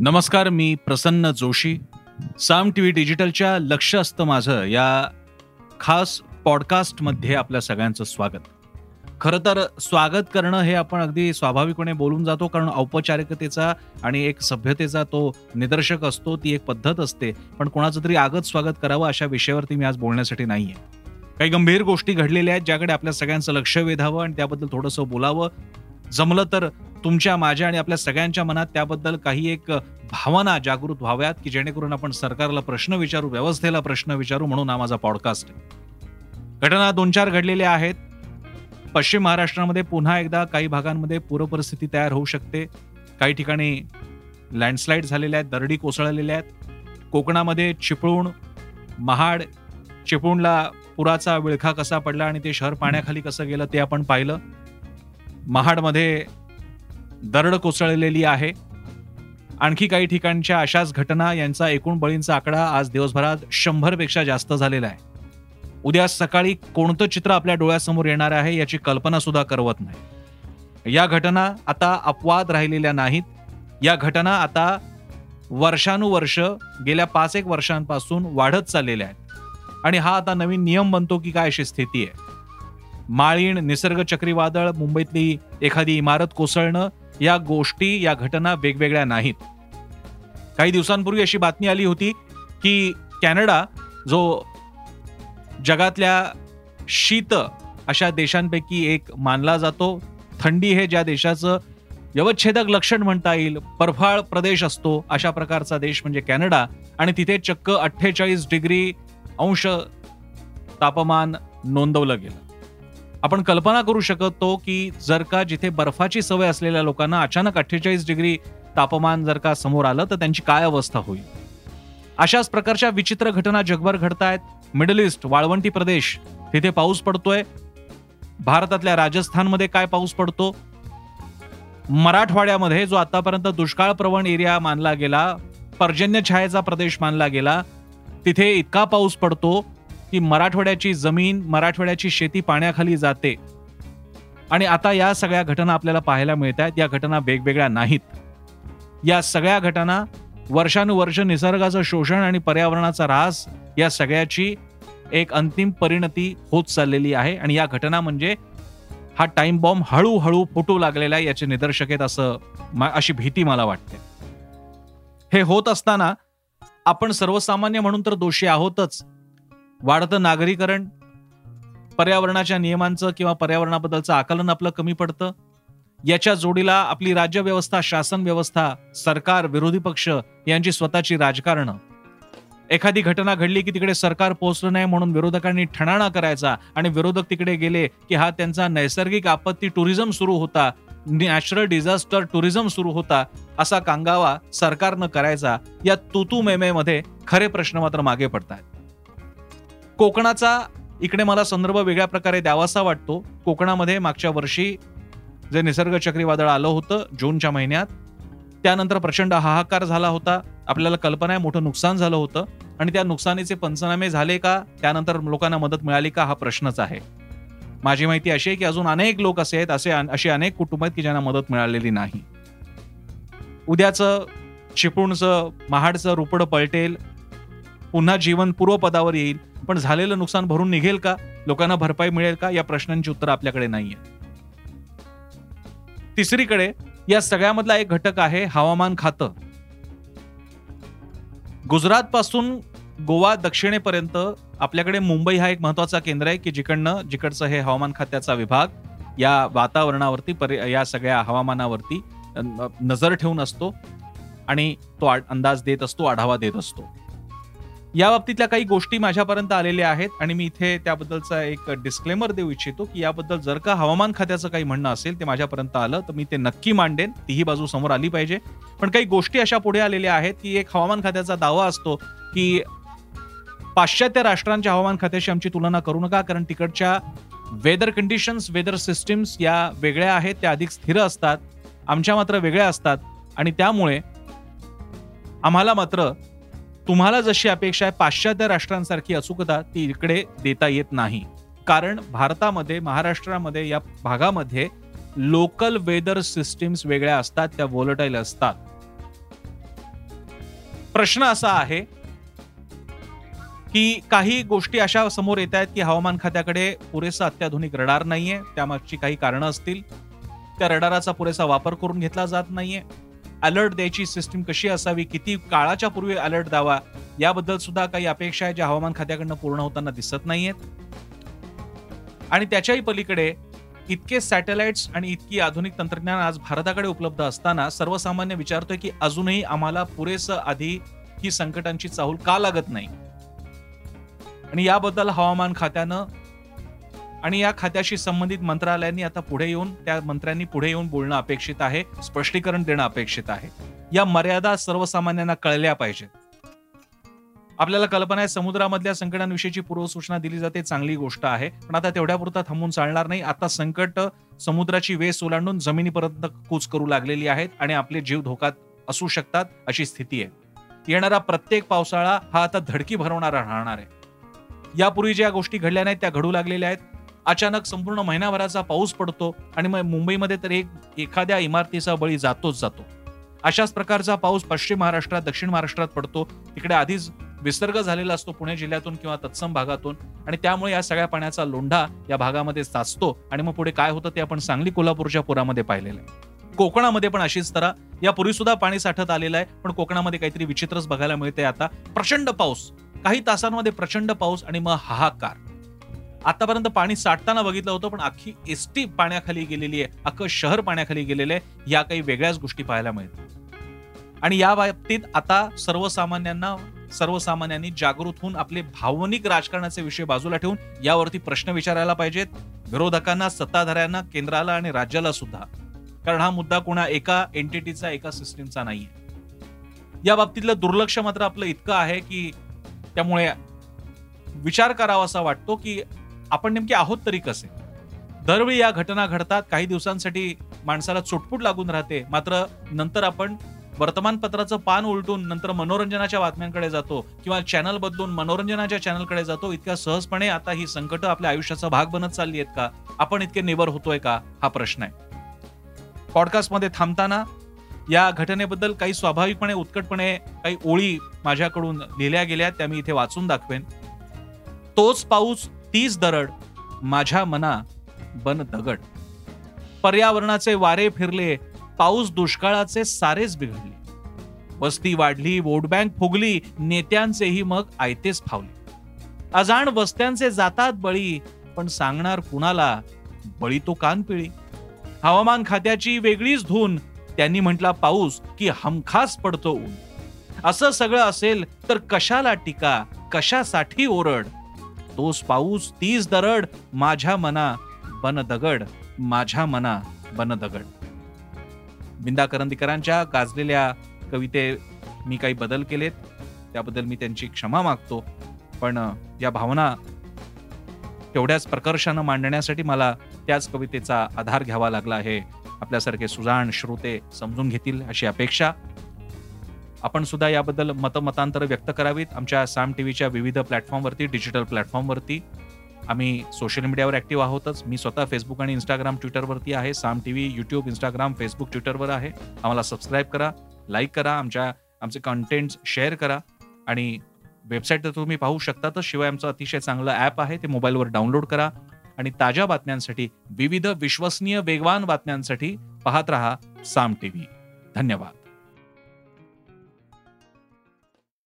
नमस्कार मी Prasanna Joshi. Saam T V डिजिटलच्या लक्ष असतं माझं या खास पॉडकास्टमध्ये आपल्या सगळ्यांचं स्वागत. खरं तर स्वागत करणं हे आपण अगदी स्वाभाविकपणे बोलून जातो कारण औपचारिकतेचा आणि एक सभ्यतेचा तो निदर्शक असतो ती एक पद्धत असते. पण कोणाचं तरी आगत स्वागत करावं अशा विषयावरती मी आज बोलण्यासाठी नाही आहे काही गंभीर गोष्टी घडलेल्या आहेत ज्याकडे आपल्या सगळ्यांचं लक्ष वेधावं आणि त्याबद्दल थोडंसं बोलावं. जमलं तर तुमच्या माझ्या आणि आपल्या सगळ्यांच्या मनात त्याबद्दल काही एक भावना जागृत व्हाव्यात की जेणेकरून आपण सरकारला प्रश्न विचारू व्यवस्थेला प्रश्न विचारू म्हणून हा माझा पॉडकास्ट आहे. घटना दोन चार घडलेल्या आहेत. पश्चिम महाराष्ट्रामध्ये पुन्हा एकदा काही भागांमध्ये पूरपरिस्थिती तयार होऊ शकते. काही ठिकाणी लँडस्लाईड झालेल्या आहेत दरडी कोसळलेल्या आहेत. कोकणामध्ये चिपळूण महाड चिपळूणला पुराचा विळखा कसा पडला आणि ते शहर पाण्याखाली कसं गेलं ते आपण पाहिलं. महाडमध्ये दरड कोसळलेली आहे. आणखी काही ठिकाणच्या अशाच घटना यांचा एकूण बळींचा आकडा आज दिवसभरात शंभरपेक्षा जास्त झालेला आहे. उद्या सकाळी कोणतं चित्र आपल्या डोळ्यासमोर येणार आहे याची कल्पना सुद्धा करवत नाही. या घटना आता अपवाद राहिलेल्या नाहीत. या घटना आता वर्षानुवर्ष गेल्या पाच एक वर्षांपासून वाढत चाललेल्या आहेत. आणि हा आता नवीन नियम बनतो की काय अशी स्थिती आहे. माळीण निसर्ग चक्रीवादळ मुंबईतली एखादी इमारत कोसळणं या गोष्टी या घटना वेगवेगळ्या नाहीत. काही दिवसांपूर्वी अशी बातमी आली होती की कॅनडा जो जगातल्या शीत अशा देशांपैकी एक मानला जातो थंडी हे ज्या देशाचं व्यवच्छेदक लक्षण म्हणता येईल बर्फाळ प्रदेश असतो अशा प्रकारचा देश म्हणजे कॅनडा आणि तिथे चक्क अठ्ठेचाळीस डिग्री अंश तापमान नोंदवलं गेलं. आपण कल्पना करू शकतो की जर का जिथे बर्फाची सवय असलेल्या लोकांना अचानक अठ्ठेचाळीस डिग्री तापमान जर का समोर आलं तर त्यांची काय अवस्था होईल? अशाच प्रकारच्या विचित्र घटना जगभर घडतायत मिडल ईस्ट वाळवंटी प्रदेश तिथे पाऊस पडतोय. भारतातल्या राजस्थानमध्ये काय पाऊस पडतो? मराठवाड्यामध्ये जो आतापर्यंत दुष्काळ प्रवण एरिया मानला गेला पर्जन्य छायेचा प्रदेश मानला गेला तिथे इतका पाऊस पडतो की मराठवाड्याची जमीन मराठवाड्याची शेती पाण्याखाली जाते. आणि आता या सगळ्या घटना आपल्याला पाहायला मिळत आहेत या घटना वेगवेगळ्या नाहीत. या सगळ्या घटना वर्षानुवर्ष निसर्गाचं शोषण आणि पर्यावरणाचा ऱ्हास या सगळ्याची एक अंतिम परिणती होत चाललेली आहे. आणि या घटना म्हणजे हा टाइम बॉम्ब हळूहळू फुटू लागलेला आहे याचे निदर्शक आहेत असं अशी भीती मला वाटते. हे होत असताना आपण सर्वसामान्य म्हणून तर दोषी आहोतच. वाढतं नागरीकरण पर्यावरणाच्या नियमांचं किंवा पर्यावरणाबद्दलचं आकलन आपलं कमी पडतं. याच्या जोडीला आपली राज्य व्यवस्था शासन व्यवस्था सरकार विरोधी पक्ष यांची स्वतःची राजकारण. एखादी घटना घडली की तिकडे सरकार पोहोचलं नाही म्हणून विरोधकांनी ठणाणा करायचा आणि विरोधक तिकडे गेले की हा त्यांचा नैसर्गिक आपत्ती टुरिझम सुरू होता नॅचरल डिझास्टर टुरिझम सुरू होता असा कांगावा सरकारनं करायचा. या तुतू मेमेमध्ये खरे प्रश्न मात्र मागे पडतात कोकणाचा इकडे मला संदर्भ वेगळ्या प्रकारे द्यावासा वाटतो. कोकणामध्ये मागच्या वर्षी जे निसर्ग चक्रीवादळ आलं होतं जूनच्या महिन्यात त्यानंतर प्रचंड हाहाकार झाला होता. आपल्याला कल्पना आहे मोठं नुकसान झालं होतं. आणि त्या नुकसानीचे पंचनामे झाले का त्यानंतर लोकांना मदत मिळाली का हा प्रश्नच आहे. माझी माहिती अशी आहे की अजून अनेक लोक असे आहेत असे अशी अनेक कुटुंब आहेत की ज्यांना मदत मिळालेली नाही. उद्याचं चिपळूणचं महाडचं रुपड पलटेल पुन्हा जीवन पूर्वपदावर येईल. पण झालेलं नुकसान भरून निघेल का? लोकांना भरपाई मिळेल का? या प्रश्नांची उत्तर आपल्याकडे नाहीये. तिसरीकडे या सगळ्यामधला एक घटक आहे हवामान खातं. गुजरात पासून गोवा दक्षिणेपर्यंत आपल्याकडे मुंबई हा एक महत्त्वाचा केंद्र आहे की जिकडनं जिकडचं हे हवामान खात्याचा विभाग या वातावरणावरती या सगळ्या हवामानावरती नजर ठेवून असतो आणि तो अंदाज देत असतो आढावा देत असतो. या बाबतीतल्या काही गोष्टी माझ्यापर्यंत आलेल्या आहेत आणि मी इथे त्याबद्दलचा एक डिस्क्लेमर देऊ इच्छितो की याबद्दल जर का हवामान खात्याचं काही म्हणणं असेल ते माझ्यापर्यंत आलं तर मी ते नक्की मांडेन. तीही बाजू समोर आली पाहिजे. पण काही गोष्टी अशा पुढे आलेल्या आहेत की एक हवामान खात्याचा दावा असतो की पाश्चात्य राष्ट्रांच्या हवामान खात्याशी आमची तुलना करू नका कारण तिकडच्या वेदर कंडिशन्स वेदर सिस्टीम्स या वेगळ्या आहेत त्या अधिक स्थिर असतात आमच्या मात्र वेगळ्या असतात. आणि त्यामुळे आम्हाला मात्र तुम्हाला जशी अपेक्षा आहे पाश्चात्य राष्ट्रांसारखी अचूकता ती इकडे देता येत नाही. कारण भारतामध्ये महाराष्ट्रामध्ये या भागामध्ये लोकल वेदर सिस्टीम्स वेगळ्या असतात त्या वोलटाईल असतात. प्रश्न असा आहे की काही गोष्टी अशा समोर येत आहेत की हवामान खात्याकडे पुरेसा अत्याधुनिक रडार नाहीये त्यामागची काही कारणं असतील. त्या रडाराचा पुरेसा वापर करून घेतला जात नाहीये. अलर्ट द्यायची सिस्टीम कशी असावी किती काळाच्या पूर्वी अलर्ट द्यावा याबद्दल सुद्धा काही अपेक्षा आहे ज्या हवामान खात्याकडनं पूर्ण होताना दिसत नाहीयेत. आणि त्याच्याही पलीकडे इतके सॅटेलाइट्स आणि इतकी आधुनिक तंत्रज्ञान आज भारताकडे उपलब्ध असताना सर्वसामान्य विचारतोय की अजूनही आम्हाला पुरेसं आधी ही संकटांची चाहूल का लागत नाही? आणि याबद्दल हवामान खात्यानं आणि या खात्याशी संबंधित मंत्रालयांनी आता पुढे येऊन त्या मंत्र्यांनी पुढे येऊन बोलणं अपेक्षित आहे स्पष्टीकरण देणं अपेक्षित आहे. या मर्यादा सर्वसामान्यांना कळल्या पाहिजेत. आपल्याला कल्पना आहे समुद्रामधल्या संकटांविषयीची पूर्वसूचना दिली जाते चांगली गोष्ट आहे. पण आता तेवढ्यापुरता थांबून चालणार नाही. आता संकट समुद्राची वेस ओलांडून जमिनीपर्यंत कूच करू लागलेली आहेत आणि आपले जीव धोक्यात असू शकतात अशी स्थिती आहे. येणारा प्रत्येक पावसाळा हा आता धडकी भरवणारा राहणार आहे. यापूर्वी ज्या गोष्टी घडल्या नाहीत त्या घडू लागलेल्या आहेत. अचानक संपूर्ण महिनाभराचा पाऊस पडतो आणि मग मुंबईमध्ये तर एक एखाद्या इमारतीचा बळी जातोच जातो. अशाच प्रकारचा पाऊस पश्चिम महाराष्ट्रात दक्षिण महाराष्ट्रात पडतो. तिकडे आधीच विसर्ग झालेला असतो पुणे जिल्ह्यातून किंवा तत्सम भागातून आणि त्यामुळे या सगळ्या पाण्याचा लोंढा या भागामध्ये साचतो आणि मग पुढे काय होतं ते आपण सांगली कोल्हापूरच्या पुरामध्ये पाहिलेलं आहे. कोकणामध्ये पण अशीच तरा यापूर्वी सुद्धा पाणी साठत आलेलं आहे पण कोकणामध्ये काहीतरी विचित्रच बघायला मिळते आता. प्रचंड पाऊस. काही तासांमध्ये प्रचंड पाऊस आणि मग हाहाकार. आतापर्यंत पाणी साठताना बघितलं होतं पण अख्खी एसटी पाण्याखाली गेलेली आहे अख्खं शहर पाण्याखाली गेलेलं आहे या काही वेगळ्याच गोष्टी पाहायला मिळतात. आणि या बाबतीत आता सर्वसामान्यांना सर्वसामान्यांनी जागृत होऊन आपले भावनिक राजकारणाचे विषय बाजूला ठेवून यावरती प्रश्न विचारायला पाहिजेत. विरोधकांना सत्ताधाऱ्यांना केंद्राला आणि राज्याला सुद्धा. कारण हा मुद्दा कोणा एका एंटिटीचा एका सिस्टीमचा नाहीये. या बाबतीतलं दुर्लक्ष मात्र आपलं इतकं आहे की त्यामुळे विचार करावा असा वाटतो की आपण नेमके आहोत तरी कसे? दरवेळी या घटना घडतात काही दिवसांसाठी माणसाला चुटपुट लागून राहते. मात्र नंतर आपण वर्तमानपत्राचं पान उलटून नंतर मनोरंजनाच्या बातम्यांकडे जातो किंवा चॅनल बदलून मनोरंजनाच्या चॅनलकडे जातो. इतक्या सहजपणे आता ही संकट आपल्या आयुष्याचा भाग बनत चालली आहेत का? आपण इतके निवर होतोय का? हा प्रश्न आहे. पॉडकास्टमध्ये थांबताना या घटनेबद्दल काही स्वाभाविकपणे उत्कटपणे काही ओळी माझ्याकडून लिहिल्या गेल्या त्या मी इथे वाचून दाखवेन. तोच पाऊस तीच दरड माझ्या मना बन दगड. पर्यावरणाचे वारे फिरले पाऊस दुष्काळाचे सारेच बिघडले. वस्ती वाढली वोट बँक फुगली नेत्यांचेही मग आयतेच फावले. अजाण वस्त्यांचे जातात बळी पण सांगणार कुणाला बळी तो कान पिळी. हवामान खात्याची वेगळीच धून त्यांनी म्हटला पाऊस की हमखास पडतो ऊन. असं सगळं असेल तर कशाला टीका कशासाठी ओरड? तोच पाऊस तीच दरड माझ्या मना बन दगड माझ्या मना बन दगड. बिंदा करंदीकरांच्या गाजलेल्या कविते मी काही बदल केलेत त्याबद्दल मी त्यांची क्षमा मागतो पण या भावना तेवढ्याच प्रकर्षानं मांडण्यासाठी मला त्याच कवितेचा आधार घ्यावा लागला आहे. आपल्यासारखे सुजाण श्रोते समजून घेतील अशी अपेक्षा. आपण सुद्धा याबद्दल मतमतांतर व्यक्त करावीत. आमच्या साम टीव्हीच्या विविध प्लॅटफॉर्मवरती डिजिटल प्लॅटफॉर्मवरती. आम्ही सोशल मीडियावर ॲक्टिव्ह आहोतच. मी स्वतः फेसबुक आणि इंस्टाग्राम ट्विटरवरती आहे. Saam T V YouTube Instagram Facebook ट्विटरवर आहे. आम्हाला सबस्क्राईब करा लाईक करा आमच्या आमचे कंटेंट्स शेअर करा. आणि वेबसाईट तर तुम्ही पाहू शकतातच. शिवाय आमचं अतिशय चांगलं ॲप आहे. ते मोबाईलवर डाउनलोड करा. आणि ताज्या बातम्यांसाठी विविध विश्वसनीय वेगवान बातम्यांसाठी पाहत रहा साम टी व्ही धन्यवाद.